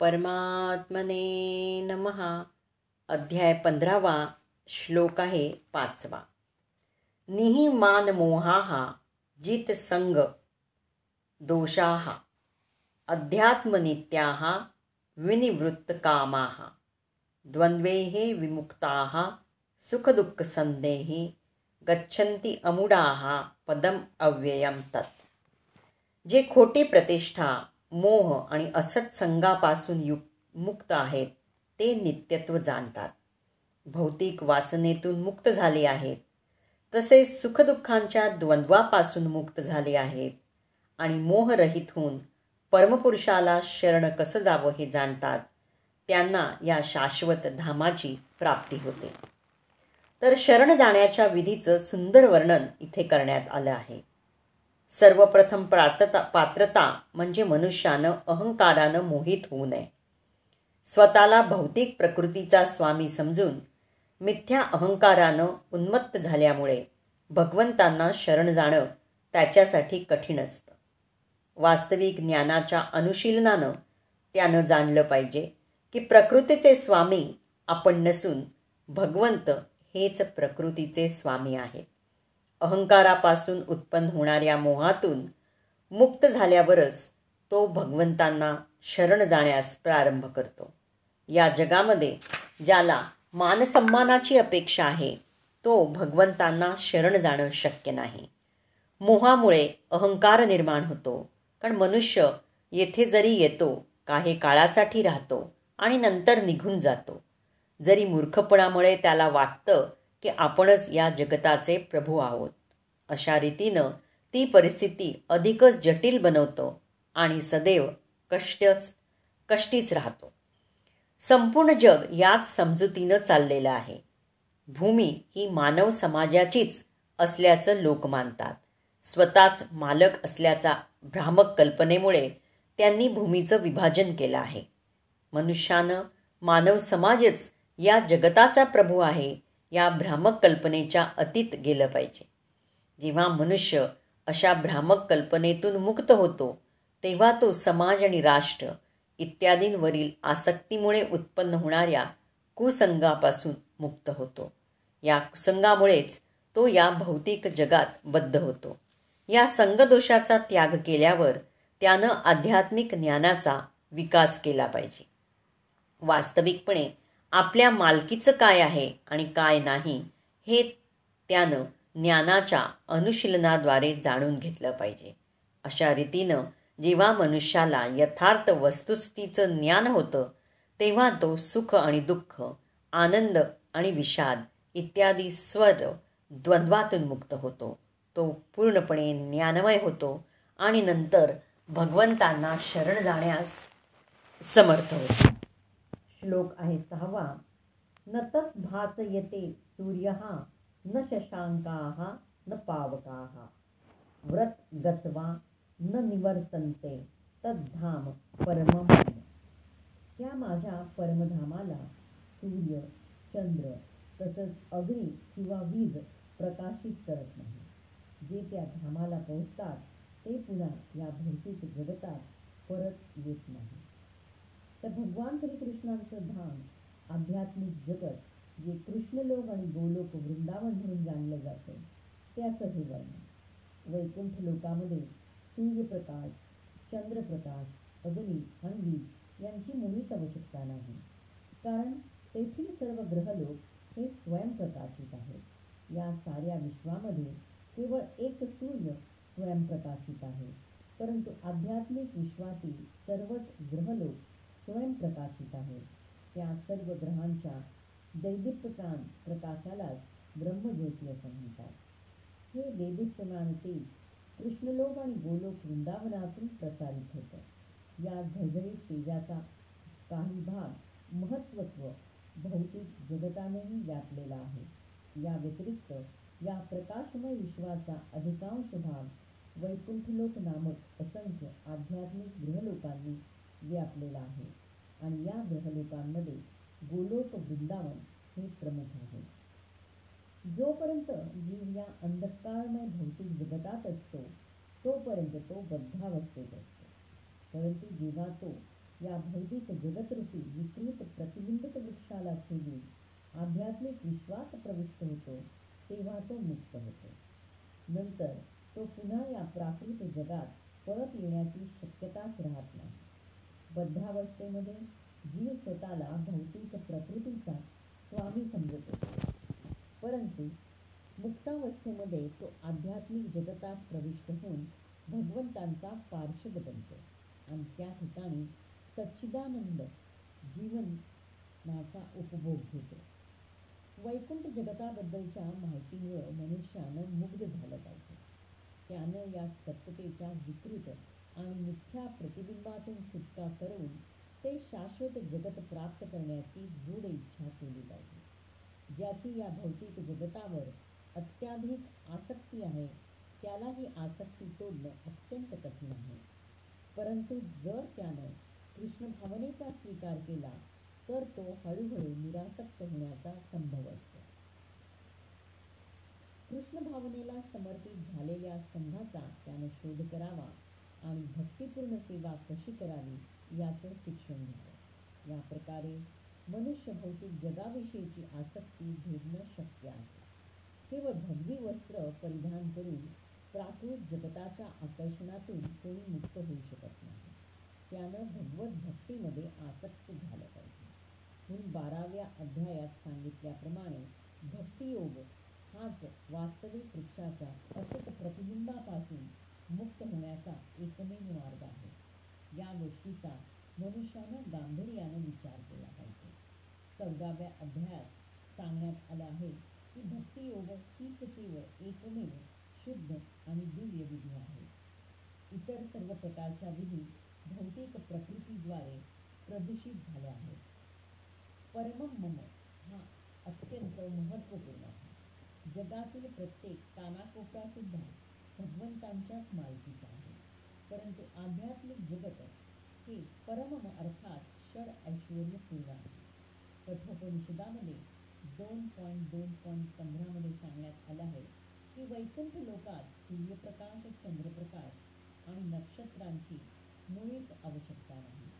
परमात्मने नमः. अध्याय पंधरावा श्लोक आहे पाचवा. निहिमान मोहा जित संग दोषाः. अध्यात्मनित्याः विनिवृत्तकामाः द्वन्द्वैः विमुक्ताः सुखदुःखसन्धेहि गच्छन्ति अमुडाः पदम अव्ययम तत्. जे खोटी प्रतिष्ठा मोह आणि असत संघापासून यु मुक्त आहेत ते नित्यत्व जाणतात. भौतिक वासनेतून मुक्त झाले आहेत तसेच सुखदुःखांच्या द्वंद्वापासून मुक्त झाले आहेत आणि मोहरहित होऊन परमपुरुषाला शरण कसं जावं हे जाणतात त्यांना या शाश्वत धामाची प्राप्ती होते. तर शरण जाण्याच्या विधीचं सुंदर वर्णन इथे करण्यात आलं आहे. सर्वप्रथम प्रातता पात्रता म्हणजे मनुष्यानं अहंकारानं मोहित होऊ नये. स्वतःला भौतिक प्रकृतीचा स्वामी समजून मिथ्या अहंकारानं उन्मत्त झाल्यामुळे भगवंतांना शरण जाणं त्याच्यासाठी कठीण असतं. वास्तविक ज्ञानाच्या अनुशीलनानं त्यानं जाणलं पाहिजे की प्रकृतीचे स्वामी आपण नसून भगवंत हेच प्रकृतीचे स्वामी आहेत. अहंकारापासून उत्पन्न होणाऱ्या मोहातून मुक्त झाल्यावरच तो भगवंतांना शरण जाण्यास प्रारंभ करतो. या जगामध्ये ज्याला मानसन्मानाची अपेक्षा आहे तो भगवंतांना शरण जाणं शक्य नाही. मोहामुळे अहंकार निर्माण होतो कारण मनुष्य येथे जरी येतो काही काळासाठी राहतो आणि नंतर निघून जातो. जरी मूर्खपणामुळे त्याला वाटतं की आपणच या जगताचे प्रभू आहोत. अशा रीतीनं ती परिस्थिती अधिकच जटिल बनवतो आणि सदैव कष्टच कष्टीच राहतो. संपूर्ण जग याच समजुतीनं चाललेलं आहे. भूमी ही मानव समाजाचीच असल्याचं लोक मानतात. स्वतःच मालक असल्याचा भ्रामक कल्पनेमुळे त्यांनी भूमीचं विभाजन केलं आहे. मनुष्यानं मानव समाजच या जगताचा प्रभू आहे या भ्रामक कल्पनेच्या अतीत गेलं पाहिजे. जेव्हा मनुष्य अशा भ्रामक कल्पनेतून मुक्त होतो तेव्हा तो समाज आणि राष्ट्र इत्यादींवरील आसक्तीमुळे उत्पन्न होणाऱ्या कुसंगापासून मुक्त होतो. या कुसंगामुळेच तो या भौतिक जगात बद्ध होतो. या संगदोषाचा त्याग केल्यावर त्यानं आध्यात्मिक ज्ञानाचा विकास केला पाहिजे. वास्तविकपणे आपल्या मालकीचं काय आहे आणि काय नाही हे त्यानं ज्ञानाच्या अनुशीलनाद्वारे जाणून घेतलं पाहिजे. अशा रीतीनं जेव्हा मनुष्याला यथार्थ वस्तुस्थितीचं ज्ञान होतं तेव्हा तो सुख आणि दुःख आनंद आणि विषाद इत्यादी स्वर द्वंद्वातून मुक्त होतो. तो पूर्णपणे ज्ञानमय होतो आणि नंतर भगवंतांना शरण जाण्यास समर्थ होतो. श्लोक आहे सहावा. न तत् भासयते सूर्य न शशांका न पावका. व्रत गत्वा न निवर्तन्ते तद्धाम परम त्या माझ्या परमधामाला सूर्य चंद्र तसंच अग्नी किंवा वीज प्रकाशित करत नाही. जे त्या धामाला पोहोचतात ते पुन्हा या भौतिक जगतात परत येत नाही. तर भगवान श्रीकृष्णांचं धाम आध्यात्मिक जगत जे कृष्णलोक आणि गोलोक वृंदावन म्हणून जाणलं जातं त्याचं हे वर्णन. वैकुंठ लोकामध्ये सूर्यप्रकाश चंद्रप्रकाश अग्नी आणि वीज यांची मुळीच आवश्यकता नाही. कारण तेथील सर्व ग्रहलोक हे स्वयंप्रकाशित आहेत. या साऱ्या विश्वामध्ये केवळ एक सूर्य स्वयंप्रकाशित आहे. परंतु आध्यात्मिक विश्वातील सर्वच ग्रहलोक स्वयंप्रकाशित आहे. त्या सर्व ग्रहांच्या दैदिप्यमान प्रकाशालाच ब्रह्मज्योती असं म्हणतात हे दैदिप्यमान तेज कृष्णलोक आणि गोलोक वृंदावनातून प्रसारित होतं. या झळझळीत तेजाचा काही भाग महत्त्वत्व भौतिक जगतानेही व्यापलेला आहे. या व्यतिरिक्त या प्रकाशमय विश्वाचा अधिकांश भाग वैकुंठलोक नामक असंख्य आध्यात्मिक गृहलोकांनी व्यापलेला आहे. आणि या गोलोक वृंदावन हे प्रमुख आहे. जोपर्यंत जीव या अंधकारमय भौतिक जगतात असतो, तोपर्यंत तो बद्धावस्थेत असतो. परंतु जेव्हा तो या भौतिक जगतरूपी विकृत प्रतिबिंबित वृक्षाला छेदून आध्यात्मिक विश्वास प्रविष्ट होतो, तेव्हा तो मुक्त होतो. नंतर तो पुन्हा या प्राकृत जगात परत येण्याची शक्यताच राहत नाही. बद्धावस्थेमध्ये जीव स्वतःला भौतिक प्रकृतीचा स्वामी समजत. असतो परंतु मुक्तावस्थेमध्ये तो आध्यात्मिक जगतात प्रविष्ट होऊन भगवंतांचा पार्श्व बनतो आणि त्या ठिकाणी सच्चिदानंद जीवनाचा उपभोग घेतो. वैकुंठ जगताबद्दलच्या माहितीमुळं मनुष्यानं मुग्ध झालं पाहिजे. त्यानं या सत्यतेच्या विकृत आणि मिथ्या प्रतिबिंबातून सुटका करून ते शाश्वत जगत प्राप्त करण्याची दृढ इच्छा केली पाहिजे. ज्याची या भौतिक जगतावर अत्याधिक आसक्ती आहे त्याला ही आसक्ती तोडणं अत्यंत कठीण आहे. परंतु जर त्यानं कृष्ण भावनेचा स्वीकार केला तर तो हळूहळू निरासक्त होण्याचा संभव असतो. कृष्ण भावनेला समर्पित झालेल्या संघाचा त्यानं शोध करावा आणि भक्तिपूर्ण सेवा कशी करावी याचं शिक्षण घ्यावं. या प्रकारे मनुष्य भौतिक जगाविषयीची आसक्ती भेदणं शक्य आहे. केवळ भगवी वस्त्र परिधान करून प्राकृत जगताच्या आकर्षणातून कोणी मुक्त होऊ शकत नाही. त्यानं भगवत भक्तीमध्ये आसक्त झालं पाहिजे. म्हणून बाराव्या अध्यायात सांगितल्याप्रमाणे भक्तियोग हाच वास्तविक वृक्षाच्या असत प्रतिबिंबापासून मुक्त होण्याचा एकमेव मार्ग आहे. या गोष्टीचा मनुष्यानं गांभीर्यानं विचार केला पाहिजे. चौदाव्या अध्यायात सांगण्यात आलं आहे की भक्तियोग हीच केवळ एकमेव शुद्ध आणि दिव्य विधी आहे. इतर सर्व प्रकारच्या विधी भौतिक प्रकृतीद्वारे प्रदूषित झाल्या आहेत. परमम हा अत्यंत महत्वपूर्ण आहे. जगातील प्रत्येक कानाकोपरा सुद्धा भगवंतांच्याच मालकीचा आहे. परंतु आध्यात्मिक जगत हे परम अर्थात षड ऐश्वर्यपूर्ण आहे. कठोपनिषदामध्ये दोन पॉईंट दोन पॉईंट पंधरामध्ये सांगण्यात आलं आहे की वैकुंठ लोकात सूर्यप्रकाश चंद्रप्रकाश आणि नक्षत्रांची मुळीच आवश्यकता नाही.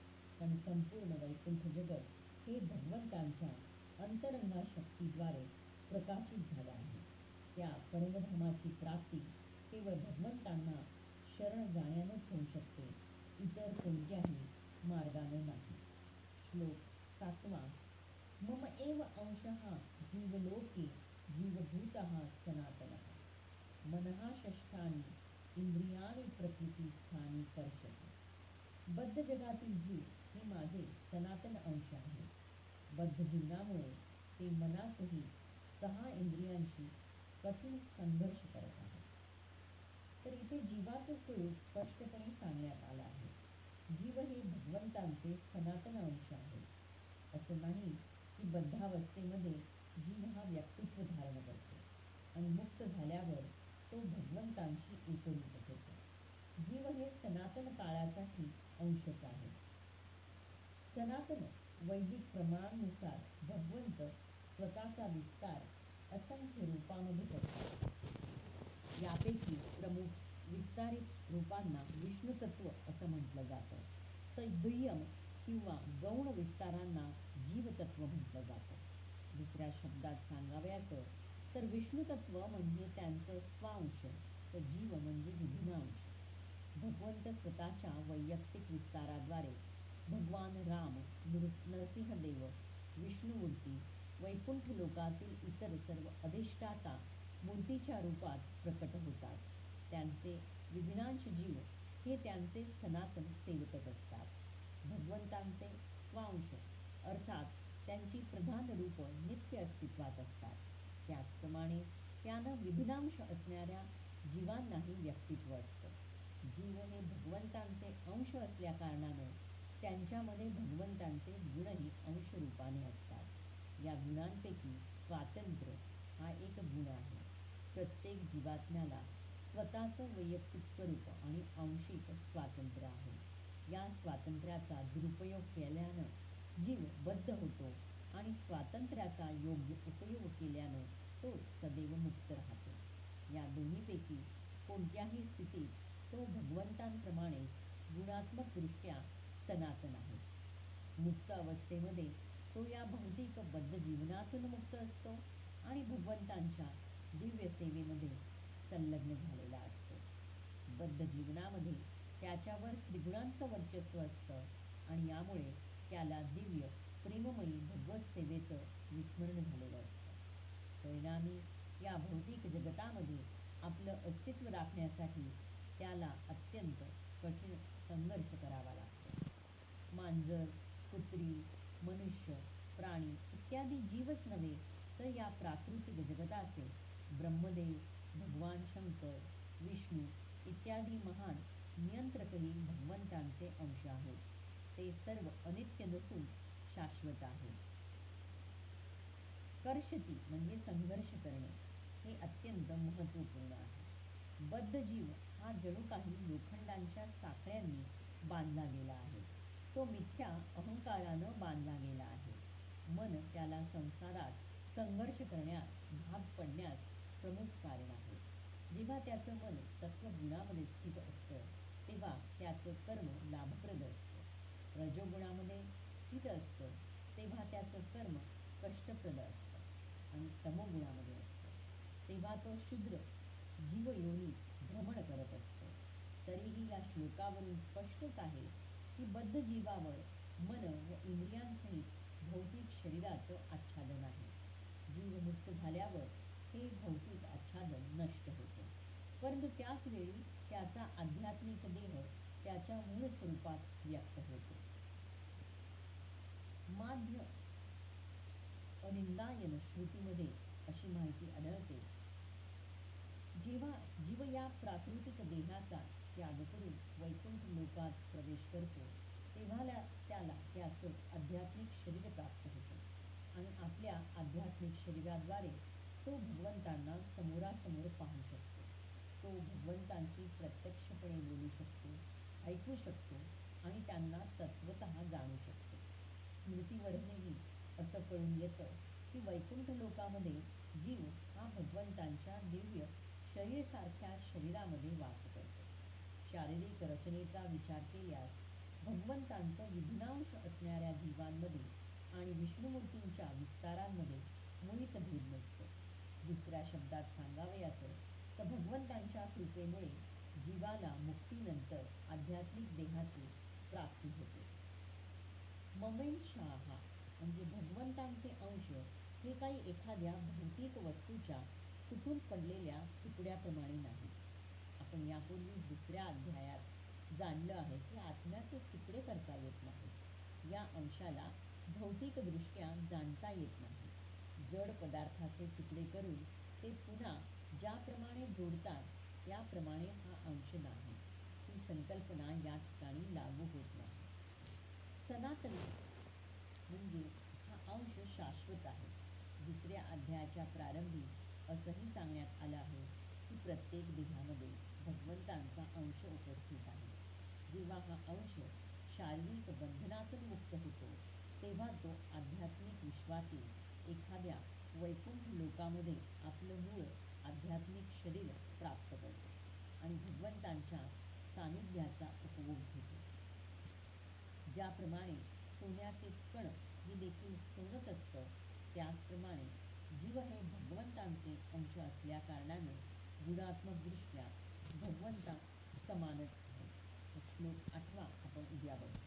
पण संपूर्ण वैकुंठ जगत हे भगवंतांच्या अंतरंगा शक्तीद्वारे प्रकाशित झालं आहे. त्या परमधामाची प्राप्ती केवळ भगवंतांना शरण जाण्यानंच होऊ शकते. इतर कोणत्याही मार्गाने नाही. श्लोक सातवा. मम एव अंशः जीवलोके जीवभूत सनातन. मनः षष्ठानी इंद्रियाणी प्रकृती स्थानी कर्षते. बद्ध जगातील जीव हे माझे सनातन अंश आहे. बद्ध जीवनामुळे ते मनासही सहा इंद्रियांशी कठीण संघर्ष करत आहे तर इथे जीवाचं स्वरूप स्पष्टपणे सांगण्यात आलं आहे. जीव हे भगवंतांचे सनातन अंश आहे. असं नाही की बद्धावस्थेमध्ये जीव हा व्यक्तित्व धारण करतो आणि मुक्त झाल्यावर तो भगवंतांशी एकरूप होतो. जीव हे सनातन काळासाठी अंशच आहे. सनातन वैदिक प्रमाणानुसार भगवंत स्वतःचा विस्तार असंख्य रूपामध्ये करतात यापैकी प्रमुख विस्तारित रूपांना विष्णुतत्व असं म्हटलं जातं. तर दुय्यम किंवा गौण विस्तारांना जीवतत्व म्हटलं जातं. दुसऱ्या शब्दात सांगावयाचं तर विष्णुतत्व म्हणजे त्यांचं स्वांश तर जीव म्हणजे विभिनांश भगवंत स्वतःच्या वैयक्तिक विस्ताराद्वारे भगवान राम नरसिंहदेव विष्णुमूर्ती वैकुंठ लोकातील इतर सर्व अधिष्ठाता मूर्तीच्या रूपात प्रकट होतात. त्यांचे विघ्नांश जीव हे त्यांचे सनातन सेवकच असतात. भगवंतांचे स्वांश अर्थात त्यांची प्रधान रूप नित्य अस्तित्वात असतात. त्याचप्रमाणे त्यांना विघ्नांश असणाऱ्या जीवांनाही व्यक्तित्व असतं. जीव हे भगवंतांचे अंश असल्याकारणाने त्यांच्यामध्ये भगवंतांचे गुणही अंशरूपाने असतात. या गुणांपैकी स्वातंत्र्य हा एक गुण आहे. प्रत्येक जीवात्म्याला स्वतःचं वैयक्तिक स्वरूप आणि आंशिक स्वातंत्र्य आहे. या स्वातंत्र्याचा दुरुपयोग केल्यानं जीव बद्ध होतो आणि स्वातंत्र्याचा योग्य उपयोग केल्यानं तो सदैव मुक्त राहतो. या दोन्हीपैकी कोणत्याही स्थितीत तो भगवंतांप्रमाणे गुणात्मकदृष्ट्या सनातन आहे. मुक्त अवस्थेमध्ये तो या भौतिक बद्ध जीवनातून मुक्त असतो आणि भगवंतांच्या दिव्य सेवेमध्ये संलग्न झालेला असतो. बद्ध जीवनामध्ये त्याच्यावर त्रिगुणांचं वर्चस्व असतं आणि यामुळे त्याला दिव्य प्रेममयी भगवत सेवेचं विस्मरण झालेलं असतं. परिणामी या भौतिक जगतामध्ये आपलं अस्तित्व राखण्यासाठी त्याला अत्यंत कठीण संघर्ष करावा लागतो. मांजर कुत्री मनुष्य प्राणी इत्यादी जीवच नव्हे तर या प्राकृतिक जगताचे ब्रह्मदेव भगवान शंकर विष्णू इत्यादी महान नियंत्रकही भगवंतांचे अंश आहेत. ते सर्व अनित्य नसून शाश्वत आहे कर्षती म्हणजे संघर्ष करणे हे अत्यंत महत्त्वपूर्ण आहे. बद्ध जीव हा जणू काही लोखंडांच्या साखळ्यांनी बांधला गेला आहे. तो मिथ्या अहंकारानं बांधला गेला आहे. मन त्याला संसारात संघर्ष करण्यास भाग पडण्यास प्रमुख कारण आहे. जेव्हा त्याचं मन सत्वगुणामध्ये स्थित असतं तेव्हा त्याचं कर्म लाभप्रद असतं. रजोगुणामध्ये स्थित असतं तेव्हा त्याचं कर्म कष्टप्रद असतं आणि तमोगुणामध्ये असतं. तेव्हा तो शूद्र जीवयोनी भ्रमण करत असतो. तरीही या श्लोकावरून स्पष्टच आहे की बद्ध जीवावर मन व इंद्रियांसहित भौतिक शरीराचं आच्छादन आहे. जीव मुक्त झाल्यावर हे भौतिक आच्छादन नष्ट होते. परंतु त्याच वेळी त्याचा आध्यात्मिक देह त्याच्या मूळ स्वरूपात व्यक्त होतो. माध्य अनिंदायन श्रुतीमध्ये अशी माहिती आढळते. जेव्हा जीव या प्राकृतिक देहाचा त्याग करून वैकुंठ लोकात प्रवेश करतो तेव्हा त्याला त्याचं आध्यात्मिक शरीर प्राप्त होते. आणि आपल्या आध्यात्मिक शरीराद्वारे तो भगवंतांना समोरासमोर पाहू शकतो. तो भगवंतांची प्रत्यक्षपणे बोलू शकतो ऐकू शकतो आणि त्यांना तत्वत जाणू शकतो. स्मृतीवरूनही असं कळून येतं की वैकुंठ लोकामध्ये जीव हा भगवंतांच्या दिव्य शरीरसारख्या शरीरामध्ये वास करतो. शारीरिक रचनेचा विचार केल्यास भगवंतांचं विघ्नांश असणाऱ्या जीवांमध्ये आणि विष्णुमूर्तींच्या विस्तारांमध्ये मुळीच भेद नसतो. दुसऱ्या शब्दात सांगावयाचं तर भगवंतांच्या कृपेमुळे जीवाला मुक्तीनंतर आध्यात्मिक देहाची प्राप्ती होते. ममेशाहा म्हणजे भगवंतांचे अंश हे काही एखाद्या भौतिक वस्तूच्या तुटून पडलेल्या तुकड्याप्रमाणे नाही. आपण यापूर्वी दुसऱ्या अध्यायात जाणलं आहे की आत्म्याचे तुकडे करता येत नाही या अंशाला भौतिकदृष्ट्या जाणता येत नाही. जड पदार्थाचे तुकडे करून ते पुन्हा ज्याप्रमाणे जोडतात त्याप्रमाणे हा अंश नाही ही संकल्पना या ठिकाणी लागू होत नाही. सनातनी म्हणजे हा अंश शाश्वत आहे. दुसऱ्या अध्यायाच्या प्रारंभी असंही सांगण्यात आलं आहे की प्रत्येक देहामध्ये भगवंतांचा अंश उपस्थित आहे. जेव्हा हा अंश शारीरिक बंधनातून मुक्त होतो तेव्हा तो आध्यात्मिक विश्वातील वैकुंठ लोकामध्ये आपलं मूळ आध्यात्मिक शरीर प्राप्त करतो आणि भगवंतांच्या सानिध्याचा उपभोग घेतो. ज्याप्रमाणे सोन्याचे कण हे देखील सोनच असतं त्याचप्रमाणे जीव हे भगवंतांचे अंश असल्या कारणाने गुणात्मक दृष्ट्या भगवंता समानच आहे श्लोक आठवा आपण उद्या बघू.